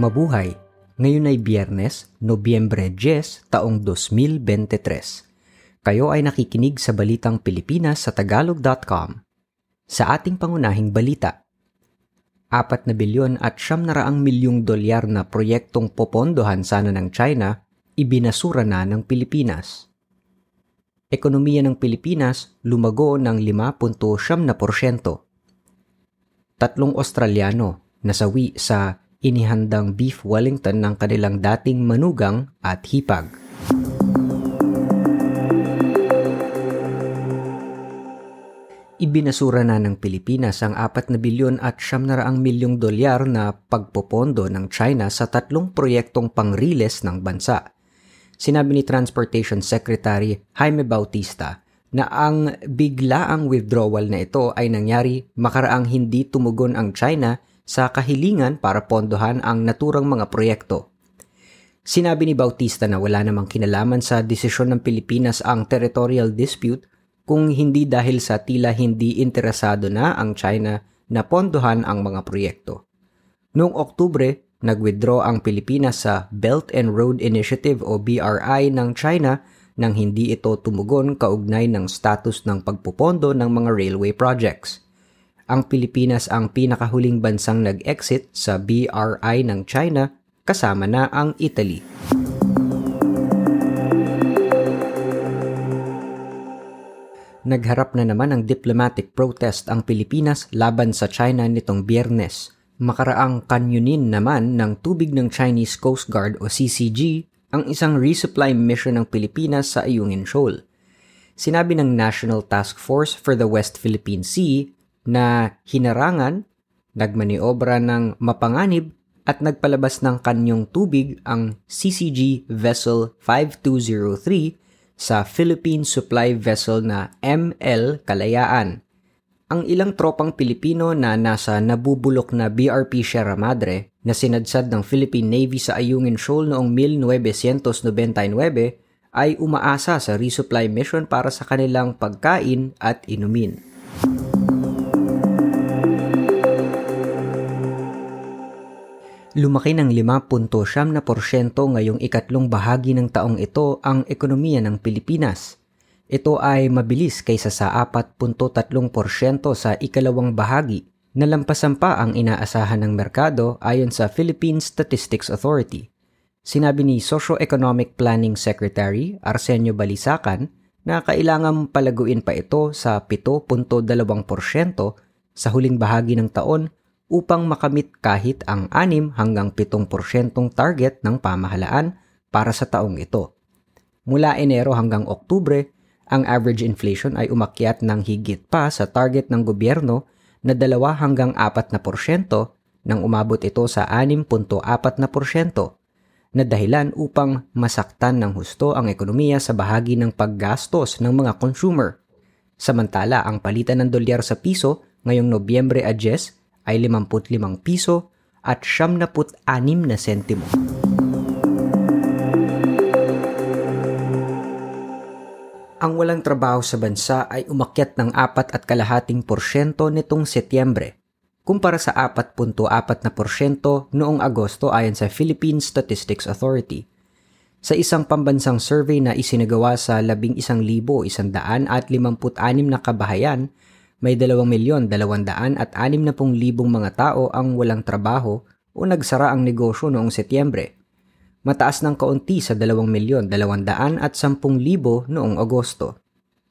Mabuhay! Ngayon ay Biyernes, Nobyembre 10, taong 2023. Kayo ay nakikinig sa Balitang Pilipinas sa Tagalog.com. Sa ating pangunahing balita, 4 na bilyon at siyam na raang milyong dolyar na proyektong popondohan sana ng China, ibinasura na ng Pilipinas. Ekonomiya ng Pilipinas lumago ng 5.7 na porsyento. Tatlong Australiano nasawi sa inihandang beef Wellington ng kanilang dating manugang at hipag. Ibinasura na ng Pilipinas ang 4 na bilyon at 700 milyong dolyar na pagpopondo ng China sa tatlong proyektong pangriles ng bansa. Sinabi ni Transportation Secretary Jaime Bautista na ang biglaang withdrawal na ito ay nangyari makaraang hindi tumugon ang China sa kahilingan para pondohan ang naturang mga proyekto. Sinabi ni Bautista na wala namang kinalaman sa desisyon ng Pilipinas ang territorial dispute kung hindi dahil sa tila hindi interesado na ang China na pondohan ang mga proyekto. Noong Oktubre, nag-withdraw ang Pilipinas sa Belt and Road Initiative o BRI ng China nang hindi ito tumugon kaugnay ng status ng pagpupondo ng mga railway projects. Ang Pilipinas ang pinakahuling bansang nag-exit sa BRI ng China kasama na ang Italy. Nagharap na naman ng diplomatic protest ang Pilipinas laban sa China nitong biyernes. Makaraang kanyunin naman ng tubig ng Chinese Coast Guard o CCG ang isang resupply mission ng Pilipinas sa Ayungin Shoal. Sinabi ng National Task Force for the West Philippine Sea na hinarangan, nagmaniobra ng mapanganib at nagpalabas ng kanyong tubig ang CCG Vessel 5203 sa Philippine Supply Vessel na ML Kalayaan. Ang ilang tropang Pilipino na nasa nabubulok na BRP Sierra Madre na sinadsad ng Philippine Navy sa Ayungin Shoal noong 1999 ay umaasa sa resupply mission para sa kanilang pagkain at inumin. Lumaki ng 5.7% ngayong ikatlong bahagi ng taong ito ang ekonomiya ng Pilipinas. Ito ay mabilis kaysa sa 4.3% sa ikalawang bahagi na lampasan pa ang inaasahan ng merkado ayon sa Philippine Statistics Authority. Sinabi ni Socio-Economic Planning Secretary Arsenio Balisacan na kailangan palaguin pa ito sa 7.2% sa huling bahagi ng taon upang makamit kahit ang 6 hanggang 7% target ng pamahalaan para sa taong ito. Mula Enero hanggang Oktubre, ang average inflation ay umakyat ng higit pa sa target ng gobyerno na 2 hanggang 4 na porsyento nang umabot ito sa 6.4 na porsyento na dahilan upang masaktan ng husto ang ekonomiya sa bahagi ng paggastos ng mga consumer. Samantala, ang palitan ng dolyar sa piso ngayong Nobyembre a 10 ay 55 piso at 76 na sentimo. Ang walang trabaho sa bansa ay umakyat ng 4 at kalahating porsyento nitong Setyembre, kumpara sa 4.4 na porsyento noong Agosto ayon sa Philippine Statistics Authority. Sa isang pambansang survey na isinagawa sa 11,156 na kabahayan, may 2,260,000 at 60,000 mga tao ang walang trabaho o nagsara ang negosyo noong Setyembre. Mataas ng kaunti sa 2,210,000 at 10,000 noong Agosto.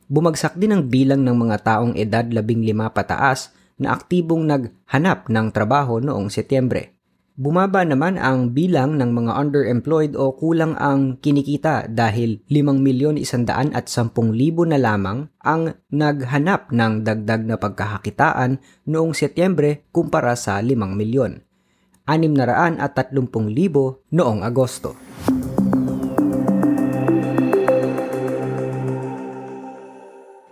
Bumagsak din ang bilang ng mga taong edad 15 pataas na aktibong naghanap ng trabaho noong Setyembre. Bumaba naman ang bilang ng mga underemployed o kulang ang kinikita dahil 5 milyon isandaan at 10 libo na lamang ang naghanap ng dagdag na pagkakakitaan noong Setyembre kumpara sa 5 milyon. 630 at 30 libo noong Agosto.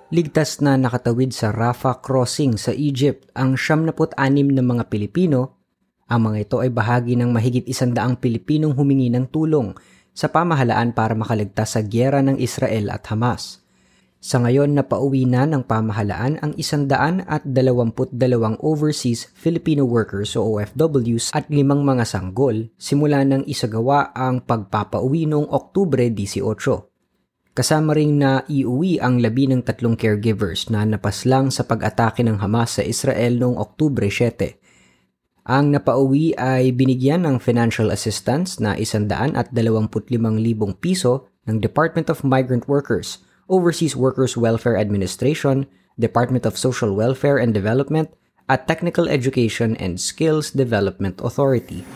Ligtas na nakatawid sa Rafah crossing sa Egypt ang 76 na mga Pilipino ang mga ito ay bahagi ng mahigit isandaang Pilipinong humingi ng tulong sa pamahalaan para makaligtas sa gyera ng Israel at Hamas. Sa ngayon, napauwi na ng pamahalaan ang isandaan at dalawamput dalawang overseas Filipino workers o OFWs at limang mga sanggol simula nang isagawa ang pagpapauwi noong Oktubre 18. Kasama ring na iuwi ang labi ng tatlong caregivers na napaslang sa pag-atake ng Hamas sa Israel noong Oktubre 7. Ang napauwi ay binigyan ng financial assistance na 125,000 piso ng Department of Migrant Workers – Overseas Workers Welfare Administration, Department of Social Welfare and Development, at Technical Education and Skills Development Authority.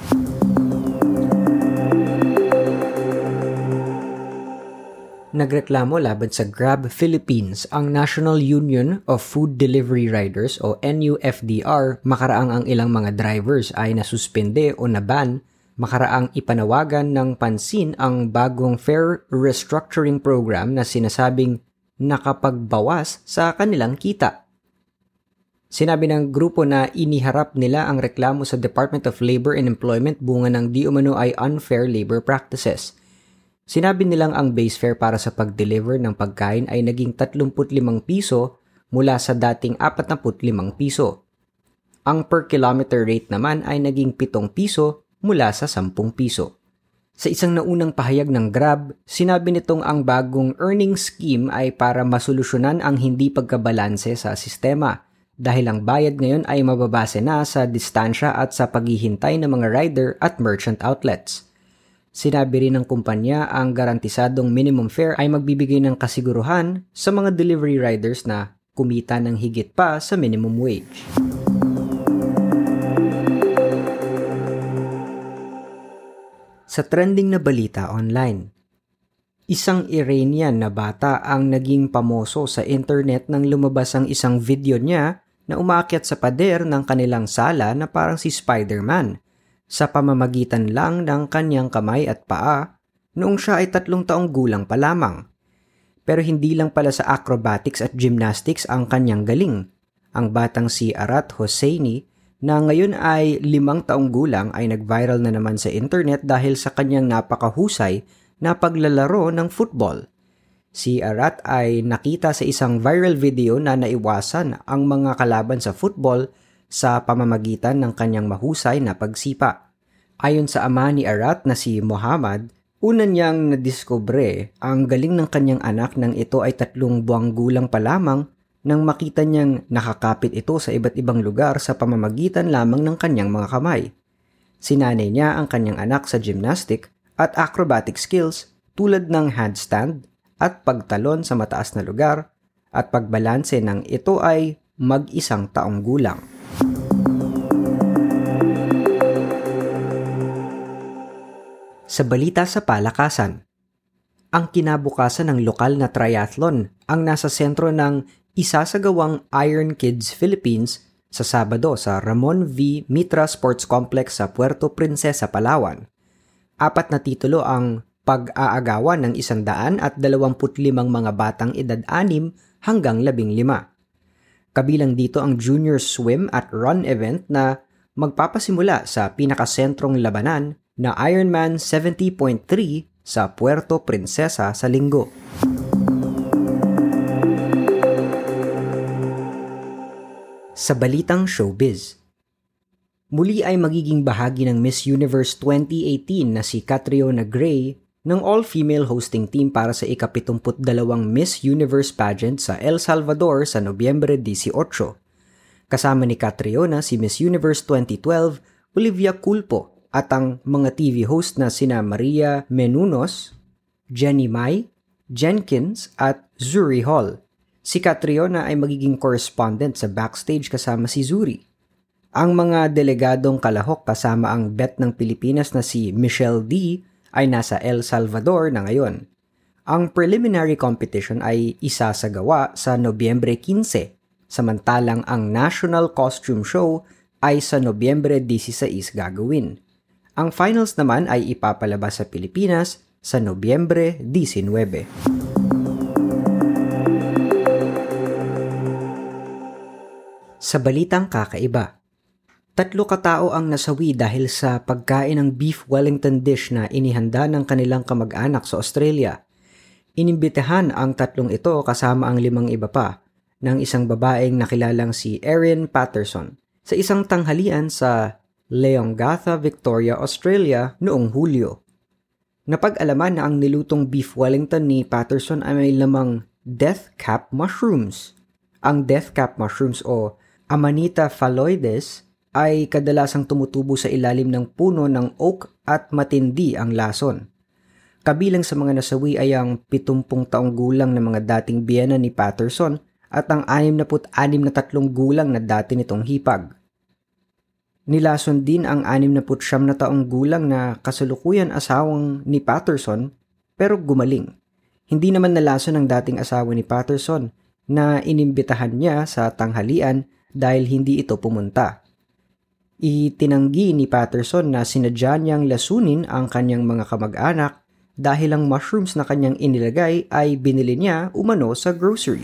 Nagreklamo laban sa Grab Philippines ang National Union of Food Delivery Riders o NUFDR makaraang ang ilang mga drivers ay nasuspende o naban makaraang ipanawagan ng pansin ang bagong fare restructuring program na sinasabing nakapagbawas sa kanilang kita. Sinabi ng grupo na iniharap nila ang reklamo sa Department of Labor and Employment bunga ng di umano ay unfair labor practices. Sinabi nilang ang base fare para sa pag-deliver ng pagkain ay naging 35 piso mula sa dating 45 piso. Ang per kilometer rate naman ay naging 7 piso mula sa 10 piso. Sa isang naunang pahayag ng Grab, sinabi nitong ang bagong earning scheme ay para masolusyonan ang hindi pagkabalanse sa sistema dahil ang bayad ngayon ay mababase na sa distansya at sa paghihintay ng mga rider at merchant outlets. Sinabi rin ng kumpanya ang garantisadong minimum fare ay magbibigay ng kasiguruhan sa mga delivery riders na kumita ng higit pa sa minimum wage. sa trending na balita online. Isang Iranian na bata ang naging pamoso sa internet nang lumabas ang isang video niya na umakyat sa pader ng kanilang sala na parang si Spider-Man sa pamamagitan lang ng kanyang kamay at paa noong siya ay tatlong taong gulang pa lamang. Pero hindi lang pala sa acrobatics at gymnastics ang kanyang galing. Ang batang si Arat Hosseini na ngayon ay limang taong gulang ay nag-viral na naman sa internet dahil sa kanyang napakahusay na paglalaro ng football. Si Arat ay nakita sa isang viral video na naiwasan ang mga kalaban sa football sa pamamagitan ng kanyang mahusay na pagsipa. Ayon sa ama ni Arat na si Muhammad, una niyang nadiskubre ang galing ng kanyang anak nang ito ay tatlong buwang gulang pa lamang nang makita niyang nakakapit ito sa iba't ibang lugar sa pamamagitan lamang ng kanyang mga kamay. Sinanay niya ang kanyang anak sa gymnastic at acrobatic skills tulad ng handstand at pagtalon sa mataas na lugar at pagbalanse ng ito ay mag-isang taong gulang. Sa balita sa palakasan, ang kinabukasan ng lokal na triathlon ang nasa sentro ng isasagawang Iron Kids Philippines sa Sabado sa Ramon V. Mitra Sports Complex sa Puerto Princesa, Palawan. Apat na titulo ang pag-aagawan ng isandaan at dalawamput limang mga batang edad anim hanggang labing lima. Kabilang dito ang junior swim at run event na magpapasimula sa pinakasentrong labanan na Ironman 70.3 sa Puerto Princesa sa linggo. Sa balitang showbiz, muli ay magiging bahagi ng Miss Universe 2018 na si Catriona Gray ng all-female hosting team para sa ikapitumput dalawang Miss Universe pageant sa El Salvador sa Nobyembre 18. Kasama ni Catriona si Miss Universe 2012, Olivia Culpo at ang mga TV host na sina Maria Menunos, Jenny Mai, Jenkins at Zuri Hall Si Catriona ay magiging correspondent sa backstage kasama si Zuri. Ang mga delegadong kalahok kasama ang bet ng Pilipinas na si Michelle D ay nasa El Salvador na ngayon. Ang preliminary competition ay isasagawa sa Nobyembre 15, samantalang ang National Costume Show ay sa Nobyembre 16 gagawin. Ang finals naman ay ipapalabas sa Pilipinas sa Nobyembre 19. Sa balitang kakaiba, tatlo katao ang nasawi dahil sa pagkain ng beef Wellington dish na inihanda ng kanilang kamag-anak sa Australia. Inimbitehan ang tatlong ito kasama ang limang iba pa ng isang babaeng nakilalang si Erin Patterson sa isang tanghalian sa Leongatha, Victoria, Australia noong Hulyo. Napag-alaman na ang nilutong beef wellington ni Patterson ay may lamang death cap mushrooms. Ang death cap mushrooms o Amanita phalloides ay kadalasang tumutubo sa ilalim ng puno ng oak at matindi ang lason. Kabilang sa mga nasawi ay ang 70 taong gulang na mga dating biyena ni Patterson at ang 66 na tatlong gulang na dati nitong hipag. Nilason din ang 69 na taong gulang na kasalukuyan asawang ni Patterson pero gumaling. Hindi naman nalason ang dating asawa ni Patterson na inimbitahan niya sa tanghalian dahil hindi ito pumunta. Itinanggi ni Patterson na sinadya niyang lasunin ang kanyang mga kamag-anak dahil ang mushrooms na kanyang inilagay ay binili niya umano sa grocery.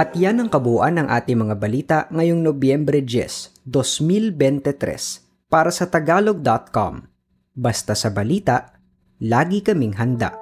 At yan ang kabuuan ng ating mga balita ngayong Nobyembre 10, 2023 para sa tagalog.com. Basta sa balita, lagi kaming handa.